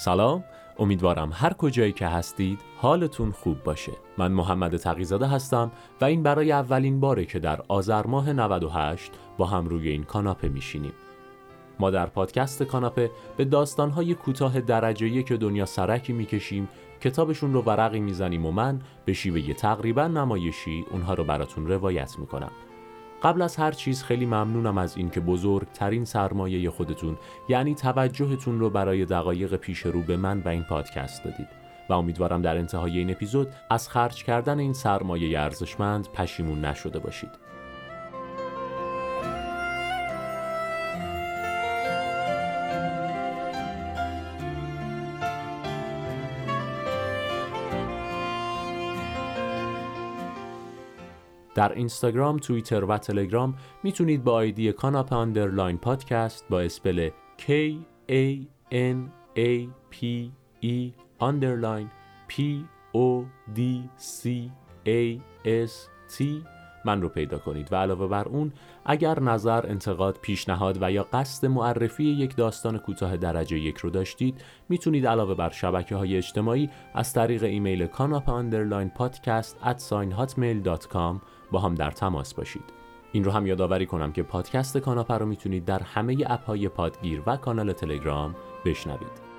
سلام امیدوارم هر کجایی که هستید حالتون خوب باشه. من محمد تقیزاده هستم و این برای اولین باره که در آذر ماه 98 با هم روی این کاناپه میشینیم. ما در پادکست کاناپه به داستانهای کوتاه درجه که دنیا سرکی می‌کشیم کتابشون رو ورقی می‌زنیم و من به شیوه تقریبا نمایشی اونها رو براتون روایت می‌کنم. قبل از هر چیز خیلی ممنونم از اینکه بزرگترین سرمایه خودتون یعنی توجهتون رو برای دقایق پیش رو به من و این پادکست دادید و امیدوارم در انتهای این اپیزود از خرج کردن این سرمایه ارزشمند پشیمون نشده باشید. در اینستاگرام، توییتر و تلگرام می‌تونید با ID کاناپ underline پادکست با spell K A N A P E underline P O D C A S T من رو پیدا کنید. و علاوه بر اون اگر نظر، انتقاد، پیشنهاد و یا قصد معرفی یک داستان کوتاه درجه یک رو داشتید می‌تونید علاوه بر شبکه های اجتماعی از طریق ایمیل کاناپ underline پادکست at با هم در تماس باشید. این رو هم یادآوری کنم که پادکست کاناپه رو می‌تونید در همه اپ پادگیر و کانال تلگرام بشنوید.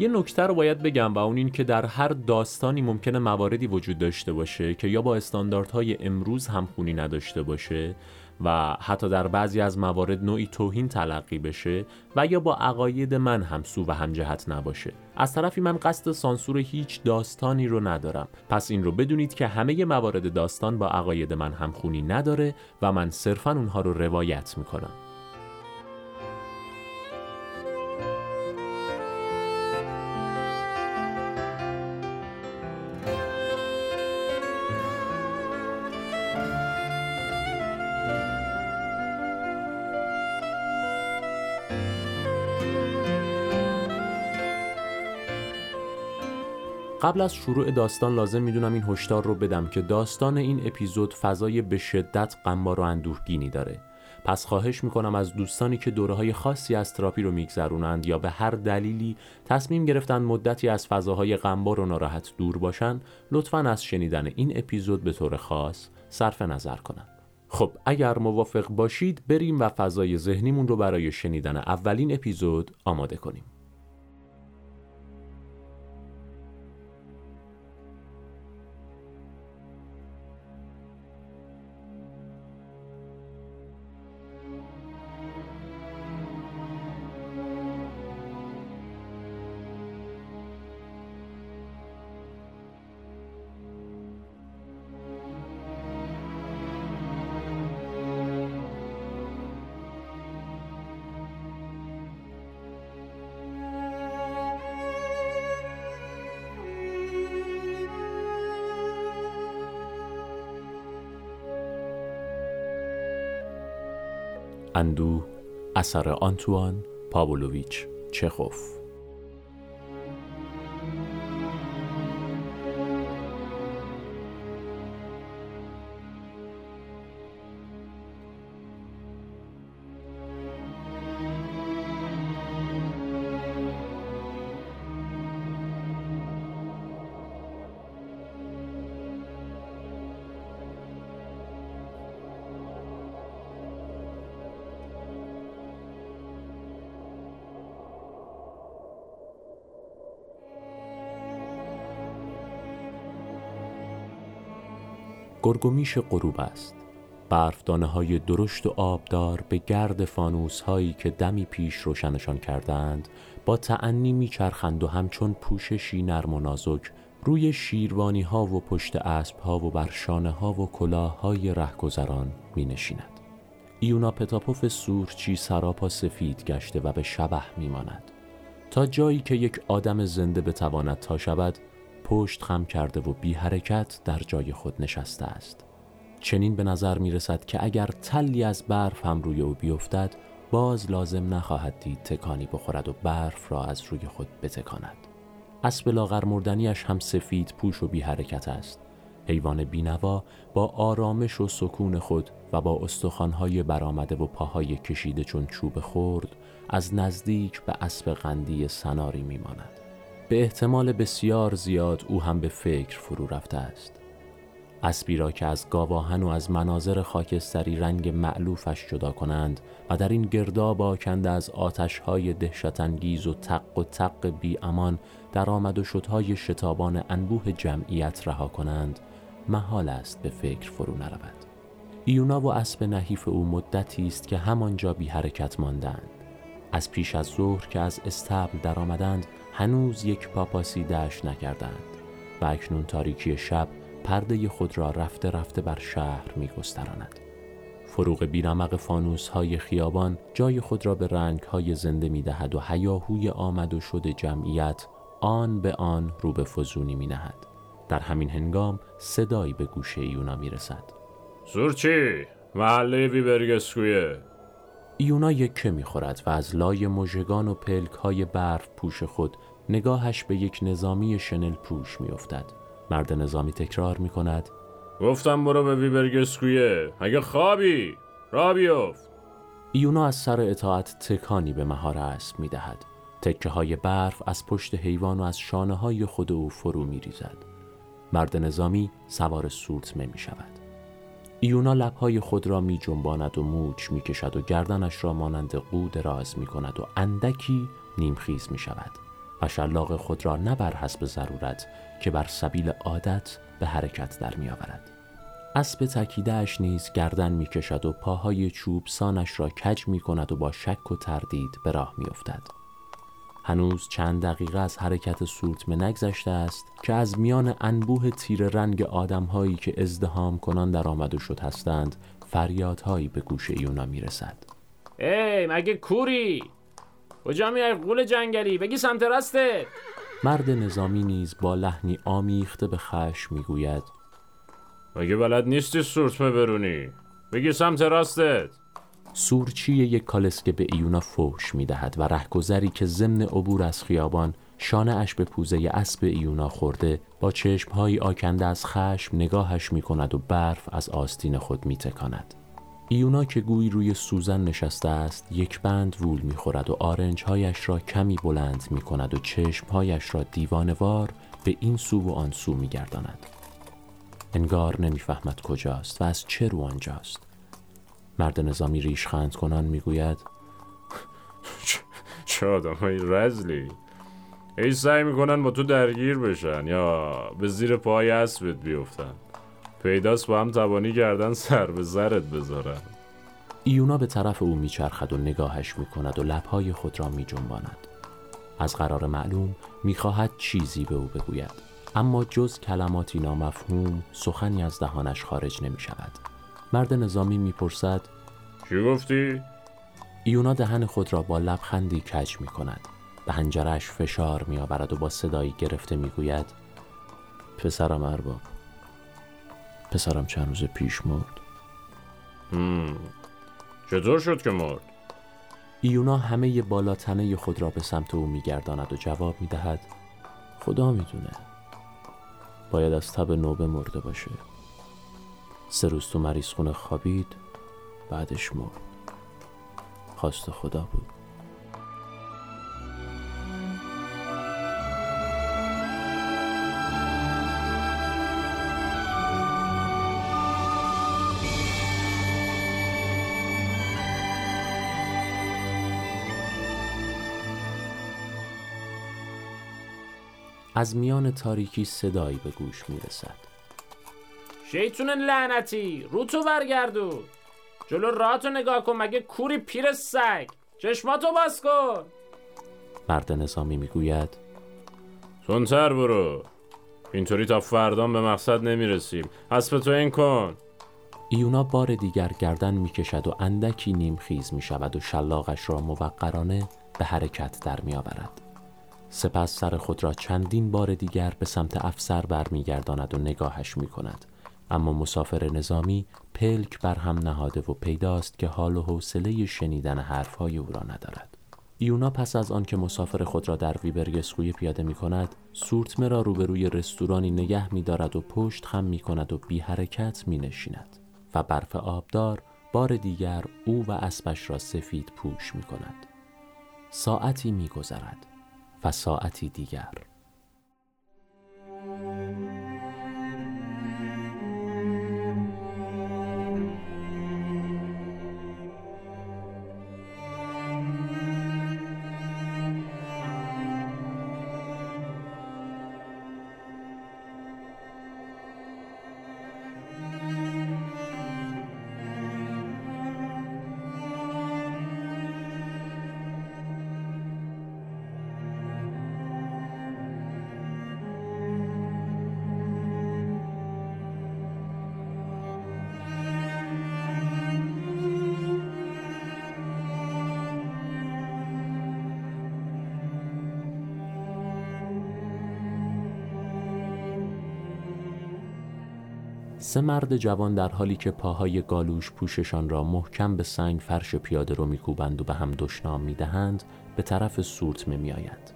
یه نکته رو باید بگم و اون این که در هر داستانی ممکنه مواردی وجود داشته باشه که یا با استانداردهای امروز همخونی نداشته باشه و حتی در بعضی از موارد نوعی توهین تلقی بشه و یا با عقاید من همسو و همجهت نباشه. از طرفی من قصد سانسور هیچ داستانی رو ندارم. پس این رو بدونید که همه موارد داستان با عقاید من همخونی نداره و من صرفا اونها رو روایت می‌کنم. قبل از شروع داستان لازم می‌دونم این هشدار رو بدم که داستان این اپیزود فضای به شدت غمبار و اندوهگینی داره پس خواهش می‌کنم از دوستانی که دوره های خاصی از تراپی رو میگذرونند یا به هر دلیلی تصمیم گرفتن مدتی از فضاهای غمبار و ناراحت دور باشن لطفا از شنیدن این اپیزود به طور خاص صرف نظر کنند. خب اگر موافق باشید بریم و فضای ذهنیمون رو برای شنیدن اولین اپیزود آماده کنیم اندو اثر آنتوان پاولویچ چخوف. گرگومیش غروب است برفدانه های درشت و آبدار به گرد فانوس هایی که دمی پیش روشنشان کردند با تعنی میچرخند و همچون پوششی نرم و نازک روی شیروانی ها و پشت اسب ها و بر شانه ها و کلاه های رهگذران می نشیند. ایونا پتاپوف سورچی سراپا سفید گشته و به شبه می ماند. تا جایی که یک آدم زنده بتواند تا شود پشت خم کرده و بی حرکت در جای خود نشسته است. چنین به نظر می رسد که اگر تلی از برف هم روی او بیفتد باز لازم نخواهد دید تکانی بخورد و برف را از روی خود بتکاند. اسب لاغر مردنیش هم سفید پوش و بی حرکت است. حیوان بینوا با آرامش و سکون خود و با استخوانهای برآمده و پاهای کشیده چون چوب خورد از نزدیک به اسب قندی سناری میماند. به احتمال بسیار زیاد او هم به فکر فرو رفته است. اسبی را که از گاواهن و از مناظر خاکستری رنگ معلوفش جدا کنند و در این گرداب آکنده از آتشهای دهشتانگیز و تق و تق بی امان در آمد و شدهای شتابان انبوه جمعیت رها کنند محال است به فکر فرو نرود. ایونا و اسب نحیف او مدتی است که همانجا بی حرکت ماندند. از پیش از ظهر که از استبل در آمدند هنوز یک پاپاسی دشت نکردند و اکنون تاریکی شب پرده خود را رفته رفته بر شهر می گستراند. فروغ بیرمق فانوس های خیابان جای خود را به رنگ های زنده می دهد و هیاهوی آمد و شد جمعیت آن به آن رو به فزونی می نهد. در همین هنگام صدایی به گوش ایونا می رسد. زورچی محله ویبرگسکویه ایونا یکه می خورد و از لای مژگان و پلک های برف پوش خود نگاهش به یک نظامی شنل پوش می افتد. مرد نظامی تکرار می کند گفتم برو به ویبرگسکویه اگه خوابی را بیفت ایونا از سر اطاعت تکانی به مهار اسب می دهد. تکه های برف از پشت حیوان و از شانه های خود او فرو می ریزد. مرد نظامی سوار سورتمه می شود. ایونا لبهای خود را می جنباند و موچ می کشد و گردنش را مانند قود راز می کند و اندکی نیمخیز می شود و شلاق خود را نه بر حسب ضرورت که بر سبیل عادت به حرکت در می آورد. اسب تکیدهش نیز گردن می کشد و پاهای چوب سانش را کج می کند و با شک و تردید به راه می افتد. هنوز چند دقیقه از حرکت سورتمه نگذشته است که از میان انبوه تیر رنگ آدمهایی که ازدهام کنان در آمد شد هستند فریادهایی به گوش ایونا می رسد. ای مگه کوری کجا میای قول جنگلی؟ بگی سمت رسته مرد نظامی نیز با لحنی آمیخته به خشم می‌گوید. مگه بلد نیستی سورتمه برونی بگی سمت راستت. سورچی یک کالسکه به ایونا فوش می دهد و رهگذری که ضمن عبور از خیابان شانه اش به پوزه اسب ایونا خورده با چشمهایی آکنده از خشم نگاهش می کند و برف از آستین خود می تکاند. ایونا که گویی روی سوزن نشسته است یک بند وول می خورد و آرنجهایش را کمی بلند می کند و چشمهایش را دیوانوار به این سو و آن سو می گرداند. انگار نمی‌فهمد کجاست و از چه رو آنجاست. مرد نظامی ریشخند کنان می‌گوید چه آدم های رزلی ای سعی می‌کنن با تو درگیر بشن یا به زیر پای اسبت بیفتن پیداست با هم توانی کردن سر به زرت بذارن ایونا به طرف او میچرخد و نگاهش می‌کند و لبهای خود را میجنباند از قرار معلوم می‌خواهد چیزی به او بگوید اما جز کلماتی نامفهوم سخنی از دهانش خارج نمی شود. مرد نظامی می‌پرسد چی گفتی؟ ایونا دهن خود را با لبخندی کج می کند. به هنجرش فشار می آورد و با صدایی گرفته می گوید پسرم ارباب پسرم چند روز پیش مرد. هم. چطور شد که مرد؟ ایونا همه بالاتنه خود را به سمت او میگرداند و جواب می دهد خدا می‌دونه. باید از تب نوبه مرده باشه. سه روز تو مریض خونه خوابید بعدش مرد. خواست خدا بود. از میان تاریکی صدایی به گوش می رسد شیطون لعنتی رو تو برگردون جلو راتو نگاه کن مگه کوری پیر سگ. چشماتو باز کن. مرد نظامی می‌گوید تندتر برو. اینطوری تا فردان به مقصد نمی‌رسیم. اسب تو این کن. ایونا بار دیگر گردن می‌کشد و اندکی نیمخیز می شود و شلاقش را موقرانه به حرکت در می آورد. سپس سر خود را چندین بار دیگر به سمت افسر برمیگرداند و نگاهش می کند. اما مسافر نظامی پلک بر هم نهاده و پیداست که حال و حوصله شنیدن حرفهای او را ندارد. ایونا پس از آن که مسافر خود را در ویبرگسکوی پیاده می کند سورتمه را روبروی رستورانی نگه می دارد و پشت خم می کند و بی حرکت می نشیند و برف آبدار بار دیگر او و اسبش را سفید پوش می کند. ساعتی می گذرد و ساعتی دیگر. سه مرد جوان در حالی که پاهای گالوش پوششان را محکم به سنگ فرش پیاده رو میکوبند و به هم دشنام می‌دهند به طرف سورتمه میآیند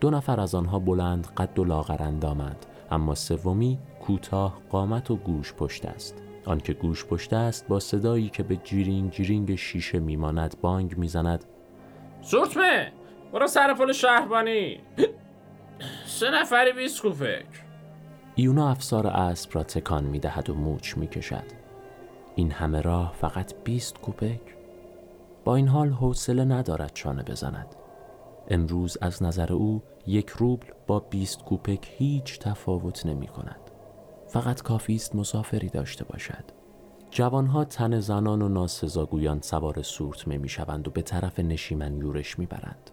دو نفر از آنها بلند قد و لاغر اندامند اما سومی کوتاه قامت و گوژپشت است. آنکه گوژپشت است با صدایی که به جیرینگ جیرینگ شیشه میماند بانگ می‌زند. سورتمه! برو سر پل شهربانی. سه نفری بیسکوفک ایونا افسار اسب را تکان می دهد و موچ می کشد. این همه راه فقط بیست کوپک؟ با این حال حوصله ندارد چانه بزند. امروز از نظر او یک روبل با بیست کوپک هیچ تفاوت نمی کند. فقط کافی است مسافری داشته باشد. جوانها تن زنان و ناسزاگویان سوار سورتمه می شوند و به طرف نشیمن یورش می برند.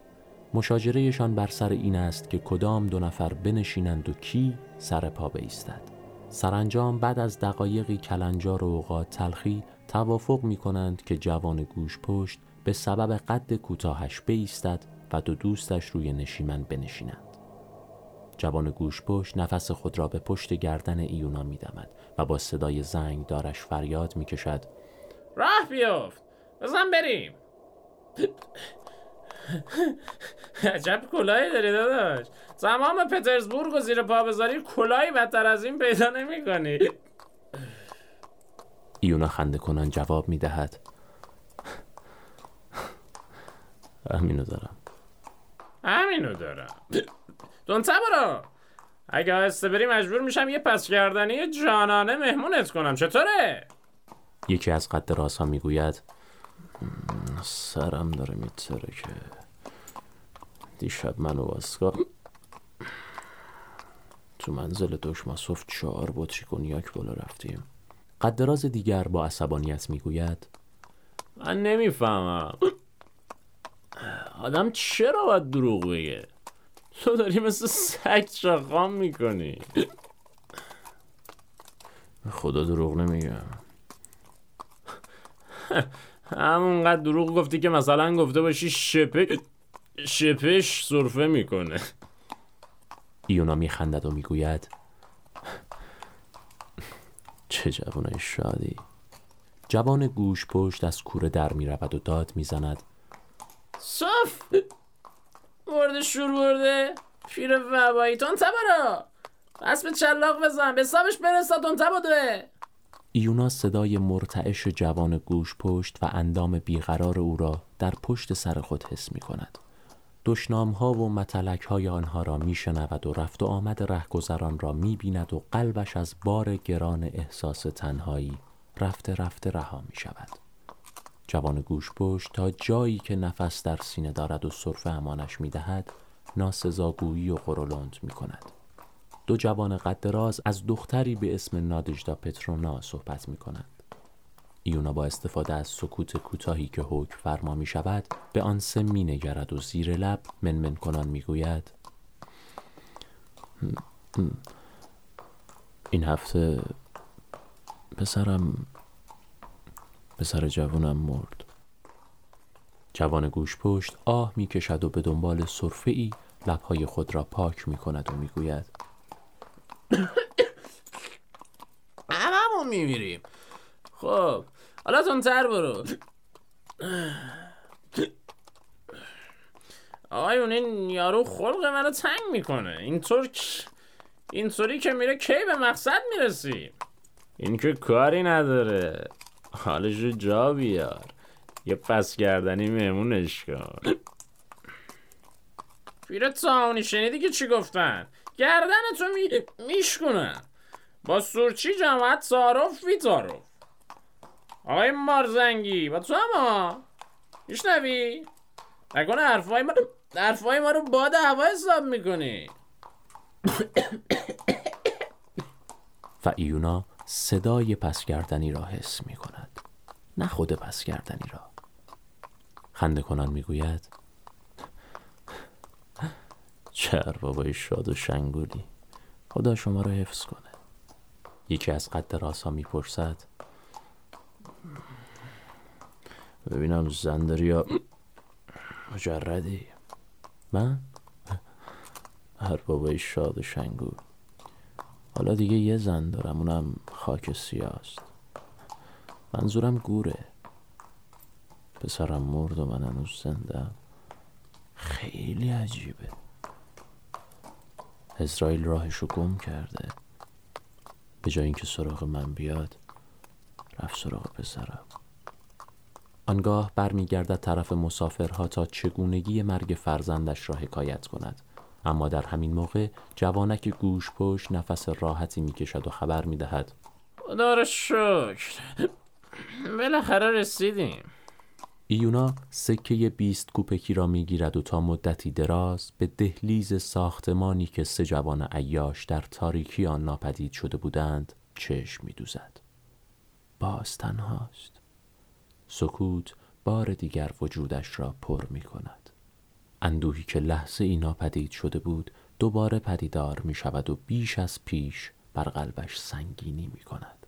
مشاجرهشان بر سر این است که کدام دو نفر بنشینند و کی سر پا بایستد سرانجام بعد از دقایقی کلنجار و اوقات تلخی توافق می کنند که جوان گوش پشت به سبب قد کوتاهش بایستد و دو دوستش روی نشیمن بنشینند. جوان گوش پشت نفس خود را به پشت گردن ایونا می دمد و با صدای زنگ دارش فریاد می کشد راه بیفت بزن بریم. عجب کلاهی داری داداش. تمام پترزبورگ و زیر پا بذاری کلاهی بدتر از این پیدا نمی کنی ایونا خنده کنن جواب می دهد همینو دارم. همینو دارم. دونتا برو اگه آهسته بری مجبور میشم یه پس کردنی جانانه مهمونت کنم. چطوره؟ یکی از قد راست ها می‌گوید سرم داره میتره که دیشب من و واسکا تو منزل دشماسوف چهار بطری کنیاک بالا رفتیم. قدراز دیگر با عصبانیت می‌گوید من نمی‌فهمم. آدم چرا باید دروغ بگه؟ تو داری مثل سگ چقام می‌کنی. خدا دروغ نمیگم همونقدر دروغ گفتی که مثلا گفته باشی شپه شپش صرفه می‌کنه. ایونا میخندد و می‌گوید چه جوانای شادی. جوان گوش پشت از کوره در می‌رود و داد می‌زند. صف برده شور برده پیر وبایی تون تبرا اسب چلاق بزن. به حسابش برسا تون تباده ایونا صدای مرتعش جوان گوش پشت و اندام بیقرار او را در پشت سر خود حس می کند. دشنام ها و متلک های آنها را می شنود و رفت و آمد رهگذران را می بیند و قلبش از بار گران احساس تنهایی رفته رفته رها می شود. جوان گوش پشت تا جایی که نفس در سینه دارد و صرف امانش می دهد ناسزاگویی و قرولند می کند. دو جوان قد از دختری به اسم نادجدا پترونا صحبت می کنند. ایونا با استفاده از سکوت کوتاهی که حکم فرما می شود به آن سه می نگرد و زیر لب منمن کنان می گوید این هفته پسرم پسر جوانم مرد. جوان گوش پشت آه می کشد و به دنبال صرفه ای لبهای خود را پاک می کند و می گوید هممون میمیریم. خب حالا تندتر برو. آقایون این یارو خلق منو تنگ می‌کنه. اینطور ک- اینطوری که میره کی به مقصد می‌رسیم این که کاری نداره. حالشو جا بیار. یه پس گردنی مهمونش کن. پیر تاونی شنیدی که چی گفتن؟ گردن تو می... با سورچی جماعت تعارف بی تعارف آقای مارزنگی با تو هم میشنوی؟ نکنه حرفای ما حرفای ما رو باد هوا حساب می‌کنی. و ایونا صدای پسگردنی را حس می کند نه خود پسگردنی را. خنده کنان می گوید بابای شاد و شنگولی. خدا شما را حفظ کنه. یکی از قد راسا می ببینم زنداری یا مجردی. من؟ هر بابای شاد و شنگول حالا دیگه یه زن دارم اونم خاک سیاست. منظورم گوره. پسرم مرد و من هنوز زنده خیلی عجیبه. اسرائیل راهشو گم کرده. به جای اینکه سراغ من بیاد رفت سراغ پسرم. آنگاه برمیگردد طرف مسافرها تا چگونگی مرگ فرزندش را حکایت کند. اما در همین موقع جوانک گوش پشت نفس راحتی می‌کشد و خبر می‌دهد. خدا رو شکر. بالاخره رسیدیم. ایونا سکه بیست کوپکی را می‌گیرد و تا مدتی دراز به دهلیز ساختمانی که سه جوان عیاش در تاریکی آن ناپدید شده بودند چشم میدوزد. باز تنهاست. سکوت بار دیگر وجودش را پر می کند اندوهی که لحظه ای ناپدید شده بود دوباره پدیدار می شود و بیش از پیش بر قلبش سنگینی می کند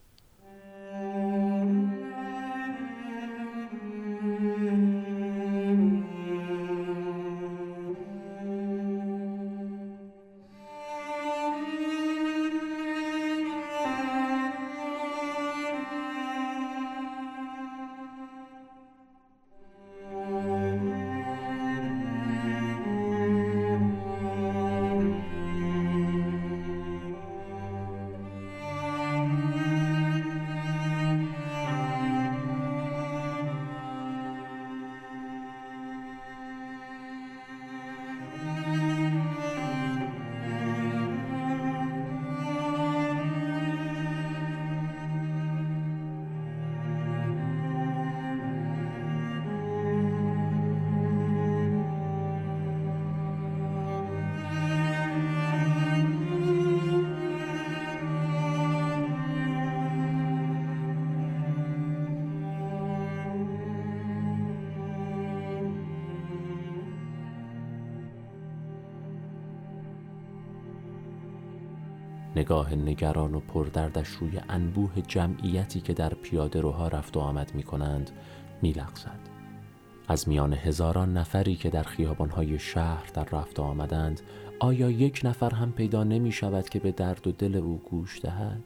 نگاه نگران و پردردش روی انبوه جمعیتی که در پیاده روها رفت و آمد می کنند می لغزد. از میان هزاران نفری که در خیابانهای شهر در رفت و آمدند آیا یک نفر هم پیدا نمی شود که به درد و دل او گوش دهد؟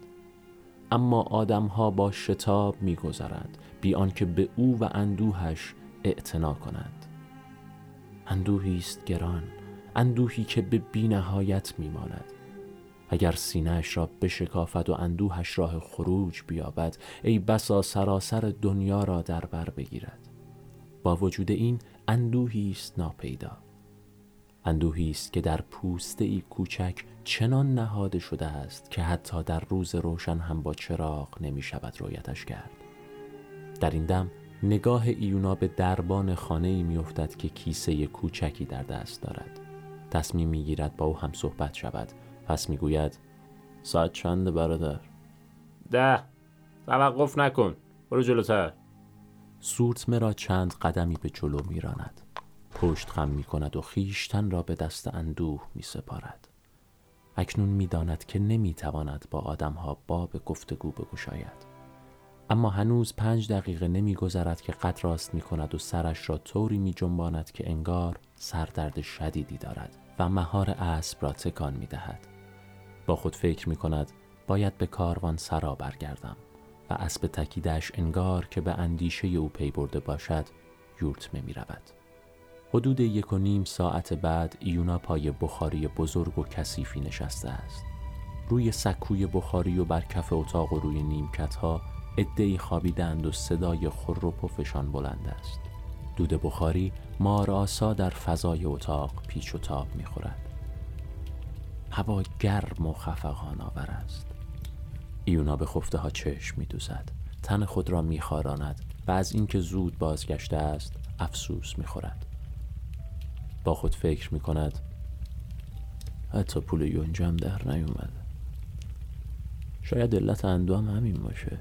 اما آدمها با شتاب می گذرند بی آنکه به او و اندوهش اعتنا کنند اندوهی است گران اندوهی که به بینهایت می ماند اگر سینهش را بشکافد و اندوهش راه خروج بیابد ای بسا سراسر دنیا را در بر بگیرد. با وجود این اندوهی است ناپیدا. اندوهی است که در پوسته ای کوچک چنان نهاده شده است که حتی در روز روشن هم با چراغ نمی شود رویتش کرد. در این دم نگاه ایونا به دربان خانه ای می افتد که کیسه کوچکی در دست دارد. تصمیم می گیرد با او هم صحبت شود. پس می گوید ساعت چنده برادر ده توقف نکن برو جلوتر سورتمه را چند قدمی به جلو می راند. پشت خم می کند و خیشتن را به دست اندوه می سپارد. اکنون می داند که نمی تواند با آدمها باب گفتگو بگشاید. اما هنوز پنج دقیقه نمی گذرد که قد راست می کند و سرش را طوری می جنباند که انگار سردرد شدیدی دارد. و مهار اسب را تکان می دهد. با خود فکر می کند باید به کاروان سرا برگردم و اسب تکیدش انگار که به اندیشه او پی برده باشد یورتمه می رود. حدود یک و نیم ساعت بعد ایونا پای بخاری بزرگ و کثیفی نشسته است. روی سکوی بخاری و بر کف اتاق و روی نیمکت ها ادهی خوابیدند و صدای خر و پفشان بلند است. دود بخاری ماراسا در فضای اتاق پیچ و تاب می‌خورد. هوا گرم و خفقان آور است. ایونا به خفته ها چشم می دوزد. تن خود را می خاراند و از اینکه زود بازگشته است افسوس می خورد. با خود فکر می کند حتی پول یونجم در نیومده شاید علت اندوام همین باشه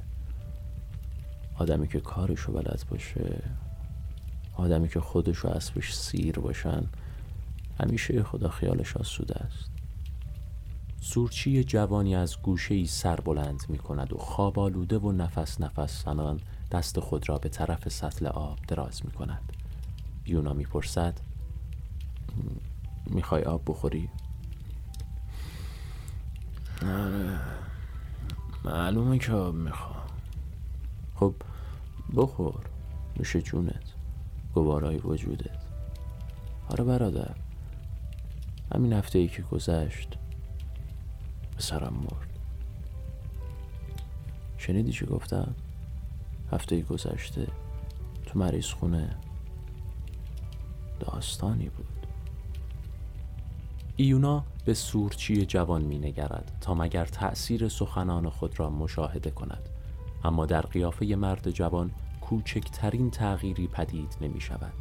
آدمی که کارشو بلد باشه آدمی که خودش و اسبش سیر باشن همیشه خدا خیالش آسوده است سورچی جوانی از گوشه ای سر بلند می کند و خواب آلوده و نفس نفس زنان دست خود را به طرف سطل آب دراز می کند یونا می پرسد می‌خوای آب بخوری؟ آره معلومه که آب می‌خوام. خب بخور نوش جونت گوارای وجودت. آره برادر همین هفته ای که گذشت به سرم مرد. شنیدی چی گفتم؟ هفته گذشته تو مریض خونه داستانی بود. ایونا به سورچی جوان می نگرد تا مگر تأثیر سخنان خود را مشاهده کند. اما در قیافه مرد جوان کوچکترین تغییری پدید نمی شود.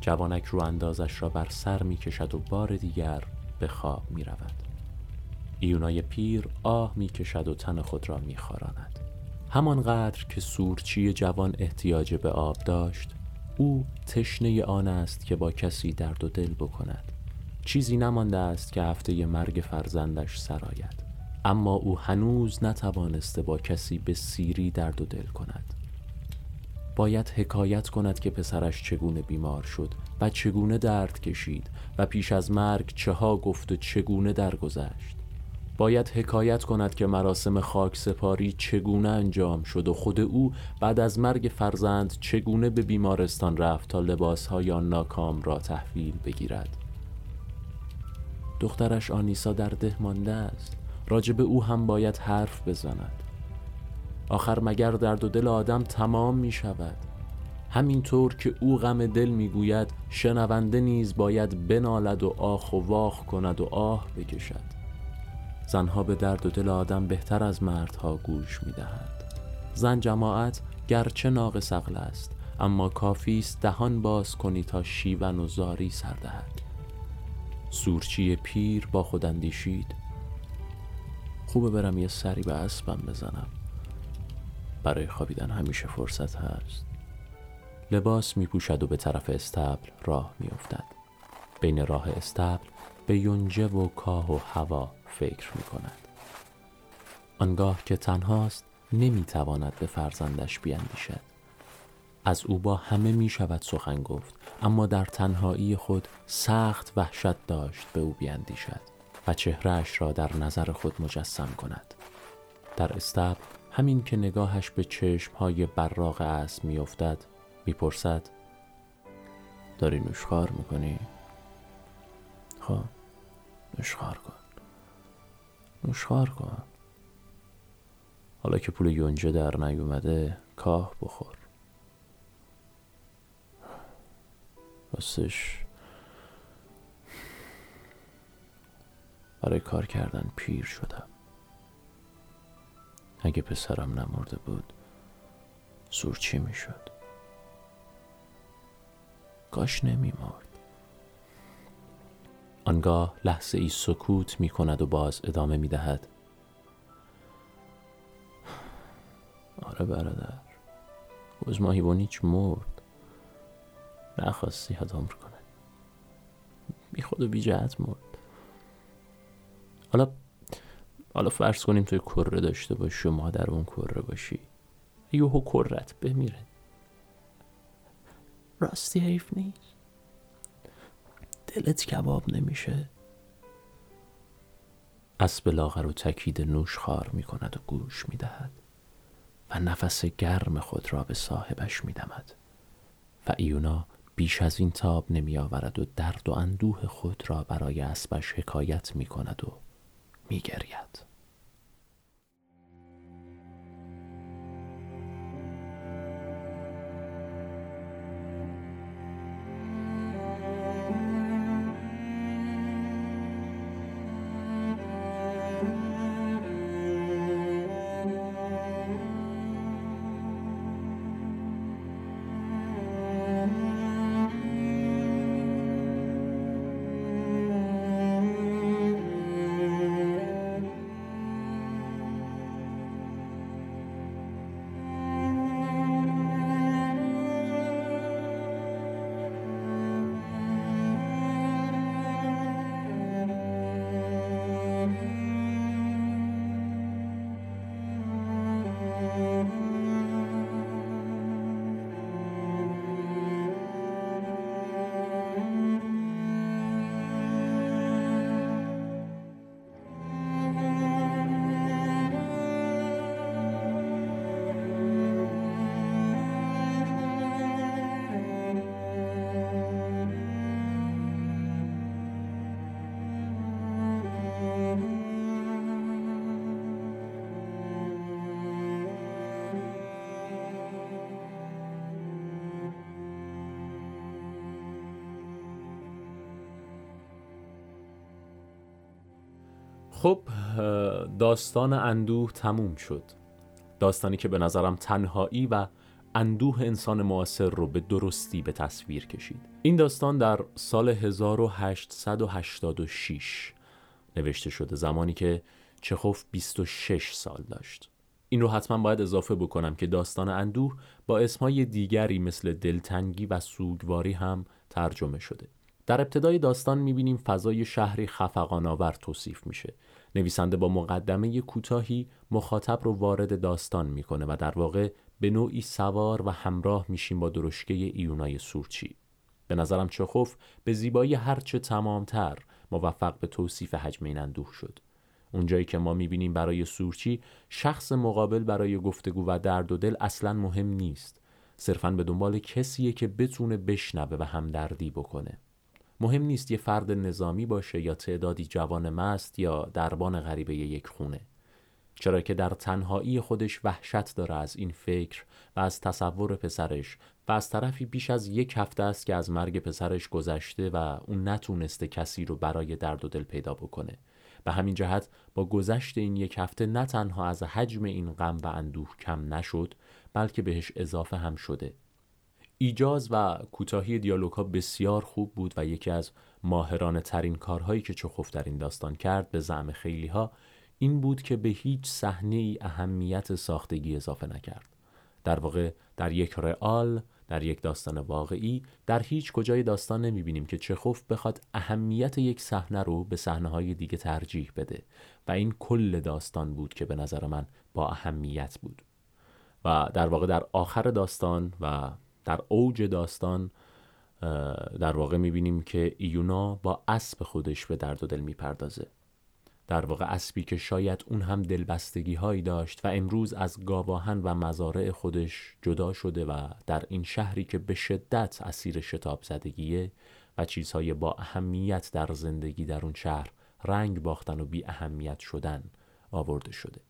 جوانک رو اندازش را بر سر می کشد و بار دیگر به خواب می رود. ایونای پیر آه می کشد و تن خود را می خاراند. همانقدر که سورچی جوان احتیاج به آب داشت او تشنه آن است که با کسی درد و دل بکند. چیزی نمانده است که هفته مرگ فرزندش سرآید اما او هنوز نتوانسته با کسی به سیری درد و دل کند. باید حکایت کند که پسرش چگونه بیمار شد و چگونه درد کشید و پیش از مرگ چه ها گفت و چگونه درگذشت. باید حکایت کند که مراسم خاک سپاری چگونه انجام شد و خود او بعد از مرگ فرزند چگونه به بیمارستان رفت تا لباسهای ناکام را تحویل بگیرد. دخترش آنیسا در ده مانده است. راجب او هم باید حرف بزند. آخر مگر درد و دل آدم تمام می شود. همینطور که او غم دل می‌گوید شنونده نیز باید بنالد و آخ و واخ کند و آه بکشد. زنها به درد و دل آدم بهتر از مردها گوش می دهند. زن جماعت گرچه ناقص عقل است اما کافی است دهان باز کنی تا شیون و زاری سر دهد سورچی پیر با خود اندیشید خوبه برم یه سری به اسبم بزنم برای خوابیدن همیشه فرصت هست لباس می پوشد و به طرف استبل راه می افتد. بین راه استبل به یونجه و کاه و هوا فکر می کند. آنگاه که تنهاست نمی تواند به فرزندش بیاندیشد. از او با همه می شود سخن گفت اما در تنهایی خود سخت وحشت داشت به او بیاندیشد و چهرهش را در نظر خود مجسم کند. در استب همین که نگاهش به چشمهای براغ اسب میافتد می‌پرسد داری نوشخار می‌کنی؟ خب نوشخار کن؟ نوشخار کن؟ حالا که پول یونجه در نیومده کاه بخور. راستش. برای کار کردن پیر شدم. اگه پسرم نمرده بود سورچی می‌شد. کاش نمیمرد. آنگاه لحظه ای سکوت می کند و باز ادامه می دهد. آره برادر. از ماهیبانیچ مرد. نخواستی ادام کنه. بی خود و بی جهت مرد. حالا حالا فرض کنیم توی کره داشته باشی و مادر اون کره باشی. یوهو کرت بمیره. راستی حیف نیست. دلت کباب نمیشه اسب لاغر و تکید نوش خار می کند و گوش می دهد و نفس گرم خود را به صاحبش می دمد و ایونا بیش از این تاب نمی آورد و درد و اندوه خود را برای اسبش حکایت می کند و می گرید. خب داستان اندوه تموم شد. داستانی که به نظرم تنهایی و اندوه انسان معاصر رو به درستی به تصویر کشید. این داستان در سال 1886 نوشته شده زمانی که چخوف 26 سال داشت. این رو حتما باید اضافه بکنم که داستان اندوه با اسمهای دیگری مثل دلتنگی و سوگواری هم ترجمه شده. در ابتدای داستان می‌بینیم فضای شهری خفقان آور توصیف میشه. نویسنده با مقدمه کوتاهی مخاطب رو وارد داستان می‌کنه و در واقع به نوعی سوار و همراه میشیم با درشکه ایونای سورچی. به نظرم چخوف به زیبایی هرچه تمامتر موفق به توصیف حجم این اندوه شد. اونجایی که ما می‌بینیم برای سورچی شخص مقابل برای گفتگو و درد و دل اصلا مهم نیست. صرفا به دنبال کسیه که بتونه بشنوه و همدردی بکنه. مهم نیست یه فرد نظامی باشه یا تعدادی جوان مست یا دربان غریبه یک خونه. چرا که در تنهایی خودش وحشت داره از این فکر و از تصور پسرش و از طرفی بیش از یک هفته است که از مرگ پسرش گذشته و اون نتونسته کسی رو برای درد و دل پیدا بکنه. به همین جهت با گذشت این یک هفته نه تنها از حجم این غم و اندوه کم نشد بلکه بهش اضافه هم شده. ایجاز و کوتاهی دیالوگ ها بسیار خوب بود و یکی از ماهرانه ترین کارهایی که چخوف در این داستان کرد به زعم خیلی ها این بود که به هیچ صحنه ای اهمیت ساختگی اضافه نکرد. در واقع در یک رئال در یک داستان واقعی در هیچ کجای داستان نمی بینیم که چخوف بخواد اهمیت یک صحنه رو به صحنه های دیگه ترجیح بده و این کل داستان بود که به نظر من با اهمیت بود. و در واقع در آخر داستان و در اوج داستان در واقع می‌بینیم که ایونا با اسب خودش به درد و دل می‌پردازه. در واقع اسبی که شاید اون هم دلبستگی هایی داشت و امروز از گاواهن و مزارع خودش جدا شده و در این شهری که به شدت اسیر شتاب زدگیه و چیزهای با اهمیت در زندگی در اون شهر رنگ باختن و بی اهمیت شدن آورده شده.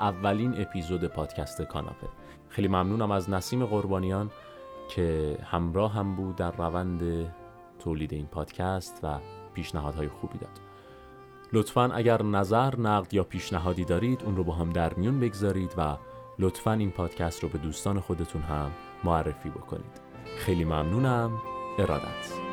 اولین اپیزود پادکست کاناپه. خیلی ممنونم از نسیم قربانیان که همراه هم بود در روند تولید این پادکست و پیشنهادهای خوبی داد. لطفا اگر نظر، نقد یا پیشنهادی دارید اون رو با هم در میون بگذارید و لطفا این پادکست رو به دوستان خودتون هم معرفی بکنید. خیلی ممنونم. ارادت.